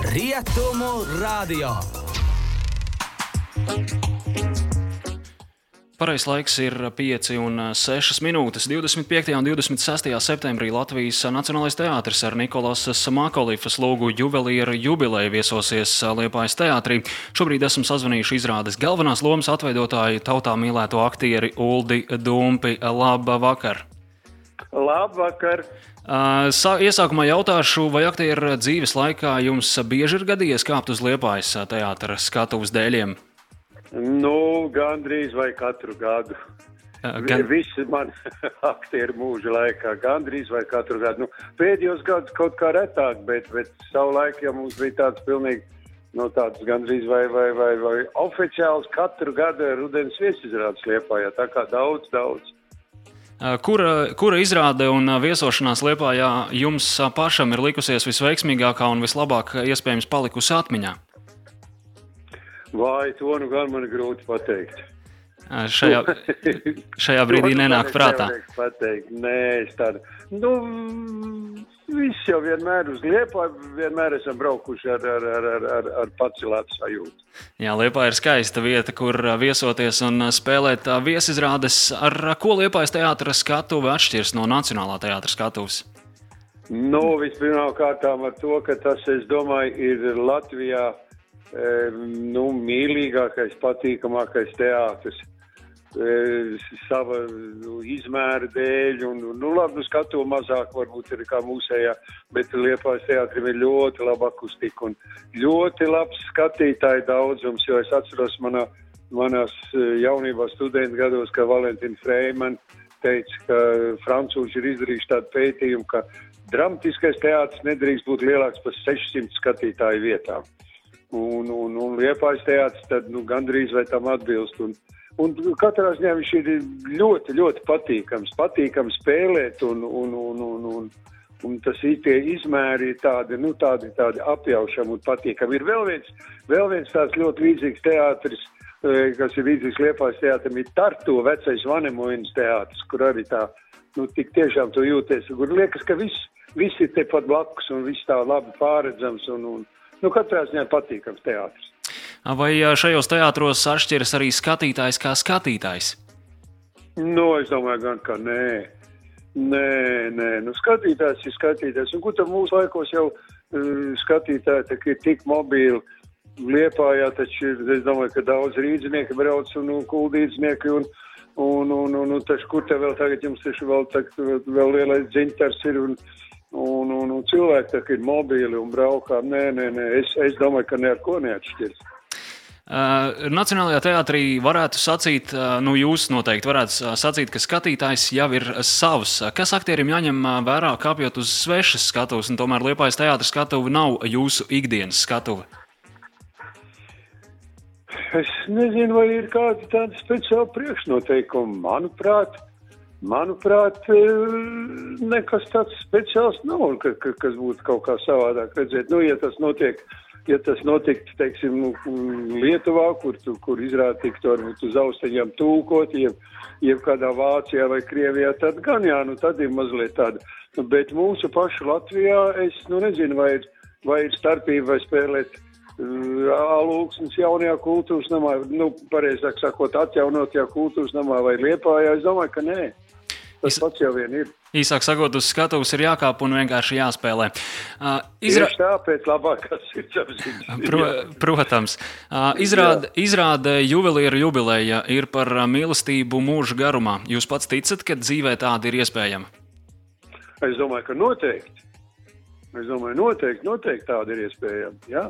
Rietumu radio. Pareizais laiks ir 5 un 6 minūtes. 25. un 26. septembrī Latvijas Nacionālais teātris ar Nikolas Makolīfas lūgu juvelieru jubileju viesosies Liepājas teātrī. Šobrīd esmu sazvanījuši izrādes galvenās lomas atveidotāju tautā mīlēto aktieri Uldi Dumpi. Labvakar! Labvakar! Sā, iesākumā jautāšu, vai aktieru dzīves laikā jums bieži ir gadījies kāpt uz Liepājas teātra skatuves dēļiem? Nu, gandrīz vai katru gadu. Gan... Visi man aktieru mūža laikā, gandrīz vai katru gadu. Nu, pēdējos gados kaut kā retāk, bet, bet savulaik jau mums bija tāds pilnīgi, nu, tāds gandrīz vai, vai, vai, vai oficiāls katru gadu rudens viesizrādes liepājā. Tā kā daudz, daudz. Kura, kura izrāde un viesošanās Lietpājā jums pašam ir likusies visveiksmīgākā un vislabāk iespējams palikusi atmiņā? Vai to nu gan man grūti pateikt? Šajā, šajā brīdī nenāk prātā. Pateikt. Nē, es tādu. Nu, Visi jau vienmēr uz Liepa, vienmēr esam braukuši ar, ar, ar, ar, ar, ar pacelētu sajūtu. Jā, Liepa ir skaista vieta, kur viesoties un spēlēt viesizrādes. Ar ko Liepājas teātras skatuve atšķiras no Nacionālā teātras skatuves? Nu, vispirmkārt ar to, ka tas, es domāju, ir Latvijā nu, mīļākais, patīkamākais teātris. Sava nu, izmēra dēļ, un, nu, labi, nu, skatu mazāk varbūt ir kā mūsējā, bet Liepājas teātrim ir ļoti laba akustika un ļoti labs skatītāju daudzums, jo es atceros manā, manās jaunībā studentu gados, ka Valentīna Freiman teica, ka francūži ir izdarījuši tādu pētījumu, ka dramatiskais teātris nedrīkst būt lielāks par 600 skatītāju vietām un, un, un Liepājas teātris tad nu, gandrīz vai tam atbilst. Un, un katrā ziņā viņš ir ļoti, ļoti patīkams, patīkams spēlēt un, un, un, un, un, un tas tie izmēri ir tādi, nu, tādi, tādi apjaušami un patīkami. Ir vēl viens, vēl viens tāds ļoti līdzīgs teātris, kas ir līdzīgs Liepājas teātrim, ir Tartu vecais Vanemoinas teātris, kur arī tā, nu, tik tiešām tu jūties, kur liekas, ka viss, viss ir tepat blakus un viss tā labi pāredzams un, un, nu, katrā ziņā patīkams teātris. Vai šajos teātros atšķiras arī skatītājs kā skatītājs? Nu, es domāju, gan, ka nē. Nē, nē, nu, skatītājs ir skatītājs. Un, kur tad mūsu laikos jau uh, skatītāji ir tik mobili? Liepājā taču ir, es domāju, ka daudz rīdzinieki brauc un nu, kuldīdznieki un, un, un, un, un taču, kur te vēl tagad jums taču vēl, tā, vēl lielais dzintars ir un, Un, un, un cilvēki tā ir mobili un braukā. Nē, nē, nē. Es, es domāju, ka ne ar ko neatšķirs. Uh, Nacionālajā teātrī varētu sacīt, uh, nu, jūs noteikti varētu sacīt, ka skatītājs jau ir savs. Kas aktierim jāņem vērā, kāpjot uz svešas skatuves, un tomēr Liepājas teātris skatuve nav jūsu ikdienas skatuve? Es nezinu, vai ir kādi tādi speciāli priekšnoteikumi. Manuprāt, uh, Manuprāt, eh, nekas tāds speciāls nav, ka, ka, kas būtu kaut kā savādāk redzēt. Nu, ja tas notiek, ja tas notiktu, teiksim, nu, Lietuvā, kur, tu, kur izrāda tiktu varbūt uz austeņiem tūkot, jeb, jeb kādā Vācijā vai Krievijā, tad gan jā, nu tad ir mazliet tāda. Nu, bet mūsu pašu Latvijā es, nu nezinu, vai ir, vai ir starpība vai spēlēt eh, Alūksnes jaunajā kultūras namā, nu, pareizāk sakot, atjaunotajā kultūras namā vai Liepājā, es domāju, ka nē. Tas pats jau vien ir. Īsāk sakot, uz skatuves ir jākāp un vienkārši jāspēlē. Uh, izra... Tieši tāpēc labākās sirdsapziņas. Pro, protams. Uh, izrāde, izrāde juvelieru jubileja ir par mīlestību mūža garumā. Jūs pats ticat, ka dzīvē tāda ir iespējama? Es domāju, ka noteikti. Es domāju, noteikti, noteikti tāda ir iespējama. Jā.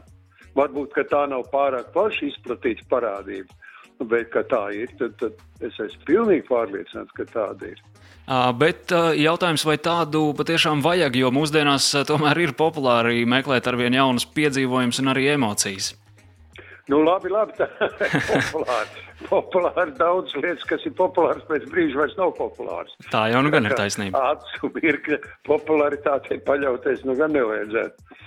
Varbūt, ka tā nav pārāk plaši izplatīta parādība. Bet, ka tā ir, tad, tad es esmu pilnīgi pārliecināts, ka tāda ir. Bet jautājums, vai tādu patiešām vajag, jo mūsdienās tomēr ir populāri meklēt ar vien jaunus piedzīvojumus un arī emocijas. Nu, labi, labi, tā ir populāri. populāri daudz lietas, kas ir populāras, pēc brīža vairs nav populāras. Tā jau nu gan ir taisnība. Acu mirkļa popularitātei paļauties nu gan nevajadzētu.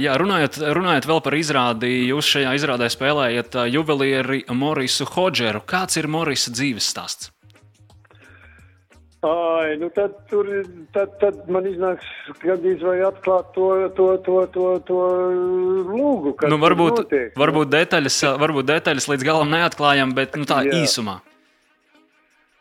Jā, runājot, runājot vēl par izrādi, jūs šajā izrādē spēlējat juvelieri Morisu Hodžeru. Kāds ir Morisa dzīves stāsts? Ai, nu tad, tur, tad, tad man iznāks gandrīz vai atklāt to, to, to, to, to lūgu. Nu, varbūt, notiek, varbūt, detaļas, varbūt detaļas līdz galam neatklājam, bet nu, tā Jā. īsumā.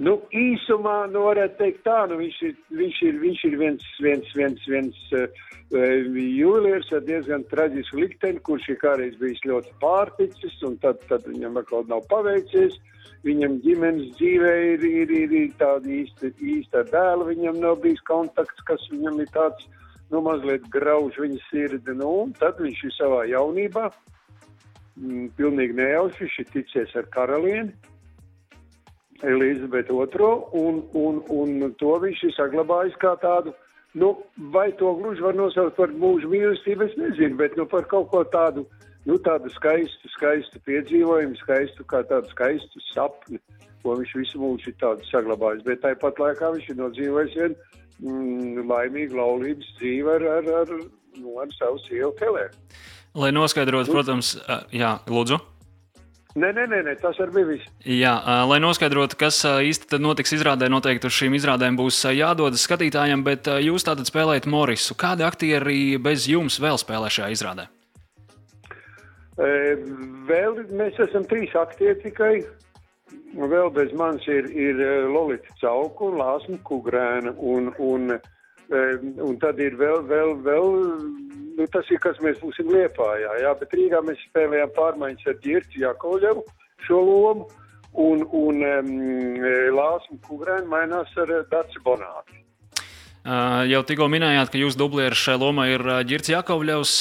Nu, īsumā, nu, varētu teikt tā, nu, viņš ir, viņš ir, viņš ir viens, viens, viens, viens uh, jūlieris ar diezgan traģisku likteni, kurš ir kādreiz bijis ļoti pārticis, un tad, tad viņam atkal nav paveicies. Viņam ģimenes dzīvē ir, ir, ir, ir tāda īsta, īsta dēla, viņam nav bijis kontakts, kas viņam ir tāds, nu, mazliet grauž viņa sirdi, nu, un tad viņš ir savā jaunībā, m, mm, pilnīgi nejauši, viņš ir ticies ar karalieni, Elizabeti II, un, un, un to viņš ir saglabājis kā tādu, nu, vai to gluži var nosaukt par mūžu mīlestību, es nezinu, bet, nu, par kaut ko tādu, nu, tādu skaistu, skaistu piedzīvojumu, skaistu kā tādu skaistu sapni, ko viņš visu mūžu ir tādu saglabājis. Bet tāpat laikā viņš ir nodzīvojis vien mm, laimīgu laulības dzīvi ar, ar, ar, nu, ar savu sievu Kelē. Lai noskaidrotu, protams, jā, lūdzu. Nē, nē, nē, nē, tas arī bija viss. Jā, lai noskaidrotu, kas īsti notiks izrādē, noteikti uz šīm izrādēm būs jādodas skatītājiem, bet jūs tātad spēlējat Morisu. Kādi aktieri bez jums vēl spēlē šajā izrādē? Vēl mēs esam trīs aktieri tikai. Vēl bez manis ir, ir Lolita Cauku, Lāsma Kugrēna un, un, un tad ir vēl, vēl, vēl, nu tas ir, kas mēs būsim Liepājā, jā, bet Rīgā mēs spēlējām pārmaiņas ar Ģirķi Jakovļevu šo lomu un, un um, Lāsma Kugrēna mainās ar Daci Bonāti. Jau tikko minējāt, ka jūsu dublieris šai lomai ir Girts Jakovļevs.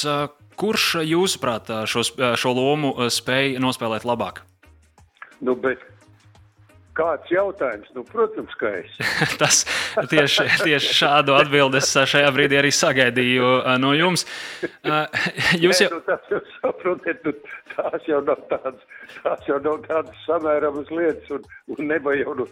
Kurš, jūsuprāt, šo, šo lomu spēja nospēlēt labāk? Nu, bet Kāds jautājums? Nu, protams, ka es. Tas tieši, tieši šādu atbildi es šajā brīdī arī sagaidīju no jums. Jūs jau... Nē, nu, tas jau saprotiet, nu, tās jau nav tādas, tās jau nav tādas samēramas lietas, un, un neba jau, nu,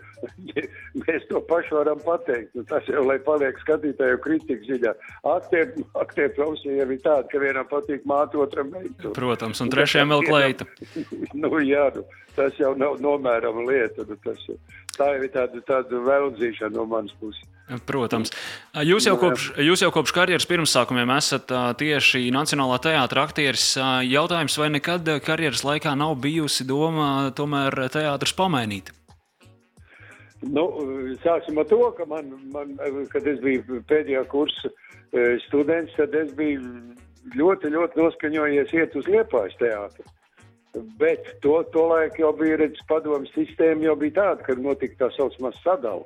mēs to pašu varam pateikt. Nu, tas jau, lai paliek skatītāju kritikas ziņā. Aktieri, aktieri profesija jau ir tāda, ka vienam patīk māte, otram meitu. Protams, un trešajam vēl kleita. nu, jā, nu, tas jau nav nomērama lieta. Nu, tas, tā jau ir tāda, tāda vēldzīšana no manas puses. Protams. Jūs jau, kopš, jūs jau kopš karjeras pirmsākumiem esat tieši Nacionālā teātris aktieris. Jautājums, vai nekad karjeras laikā nav bijusi doma tomēr teātris pamainīt? Nu, sāksim ar to, ka man, man, kad es biju pēdējā kursa students, tad es biju ļoti, ļoti noskaņojies iet uz Liepājas teātru. Bet to, to laiku jau bija redzams, padomu sistēma jau bija tāda, ka notika tā saucamā sadala.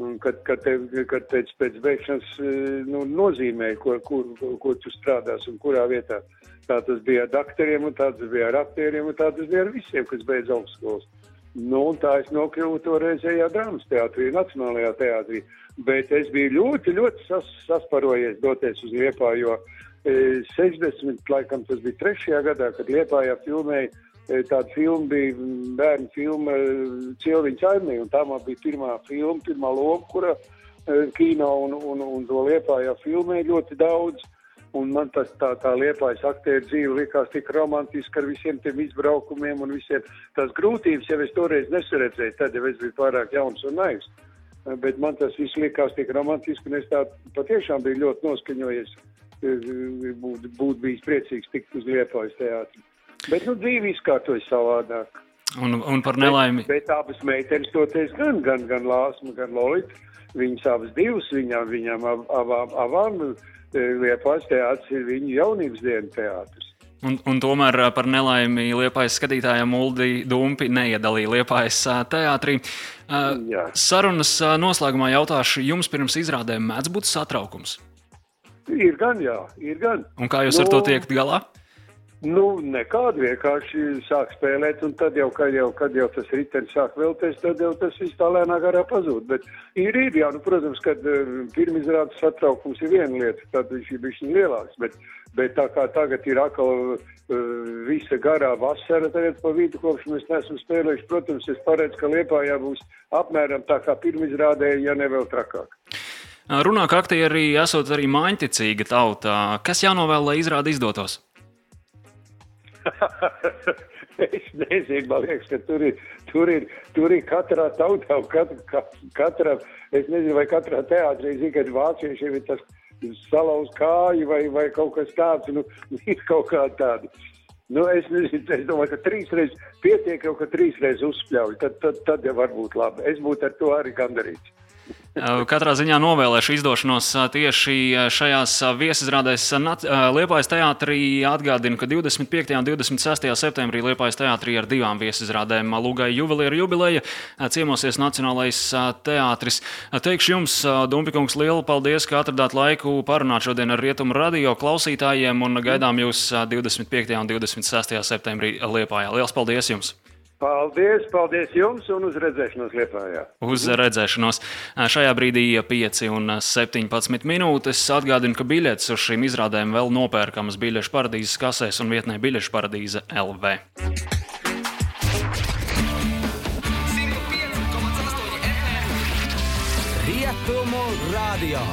Un kad, kad, te, kad pēc, pēc beigšanas nu, nozīmēja, ko, kur, ko tu strādās un kurā vietā. Tā tas bija ar aktoriem, un tā tas bija ar aktieriem, un tā tas bija ar visiem, kas beidz augstskolas. Nu, tā es nokļuvu toreizējā drāmas teātrī, Nacionālajā teātrī. Bet es biju ļoti, ļoti sas, sasparojies doties uz Liepā, jo 60, laikam tas bija trešajā gadā, kad Liepājā filmēja tāda filma bija bērnu filma Cilviņš Aimē, un tā man bija pirmā filma, pirmā loma, kura kino un, un, un to Liepājā filmēja ļoti daudz. Un man tas tā, tā liepājas aktieru dzīve likās tik romantiski ar visiem tiem izbraukumiem un visiem tās grūtības, ja es toreiz nesuredzēju, tad jau es biju pārāk jauns un naivs. Bet man tas viss likās tik romantiski, un es tā patiešām biju ļoti noskaņojies būtu būt bijis priecīgs tikt uz Lietuvas teātri. Bet nu, dzīve izkārtojas savādāk. Un, un par nelaimi. Bet, bet abas meitenes toties gan, gan, gan Lāsma, gan Lolita. Viņas abas divas, viņām, viņām ab, abām, abām Lietuvas teātris ir viņu jaunības dienu teātris. Un, un tomēr par nelaimi Liepājas skatītājiem Uldi Dumpi neiedalīja Liepājas teātrī. Jā. Sarunas noslēgumā jautāšu, jums pirms izrādēm mēdz būt satraukums? Ir gan, jā, ir gan. Un kā jūs nu, ar to nu, tiekat galā? Nu, nekādi vienkārši sāk spēlēt, un tad jau, kad jau, kad jau tas ritenis sāk vēlties, tad jau tas viss tā lēnā garā pazūd. Bet ir, ir jā, nu, protams, kad uh, pirmizrādes satraukums ir viena lieta, tad viņš ir bijis lielāks. Bet, bet tā kā tagad ir atkal uh, visa garā vasara, tagad pa vidu, kopš mēs neesam spēlējuši, protams, es paredzu, ka Liepājā būs apmēram tā kā pirmizrādē, ja ne vēl trakāk. Runā, ka aktieri esot arī māņticīga tauta. Kas jānovēl, lai izrāda izdotos? es nezinu, man liekas, ka tur ir, tur ir, tur ir katrā tautā, kat, kat, katra, es nezinu, vai katrā teātrī, zinu, ka vāciešiem ir tas salauz kāju vai, vai kaut kas tāds, nu, ir kaut kā tāda. Nu, es nezinu, es domāju, ka trīs reizes pietiek jau, ka trīs reizes uzspļauj, tad, tad, tad jau var būt labi. Es būtu ar to arī gandarīts. Katrā ziņā novēlēšu izdošanos tieši šajās viesizrādēs. Liepājas teātrī atgādina, ka 25. un 26. septembrī Liepājas teātrī ar divām viesizrādēm Lūgai juvelieru jubileja ciemosies Nacionālais teātris. Teikšu jums, Dumpikungs, lielu paldies, ka atradāt laiku parunāt šodien ar Rietumu radio klausītājiem un gaidām jūs 25. un 26. septembrī Liepājā. Lielas paldies jums! Paldies, paldies jums un uz redzēšanos Lietuvā. Uz redzēšanos. Šajā brīdī 5 un 17 minūtes. Atgādinu, ka biļetes uz šīm izrādēm vēl nopērkamas biļešu paradīzes kasēs un vietnē biļešu paradīze LV. Rietumu radio.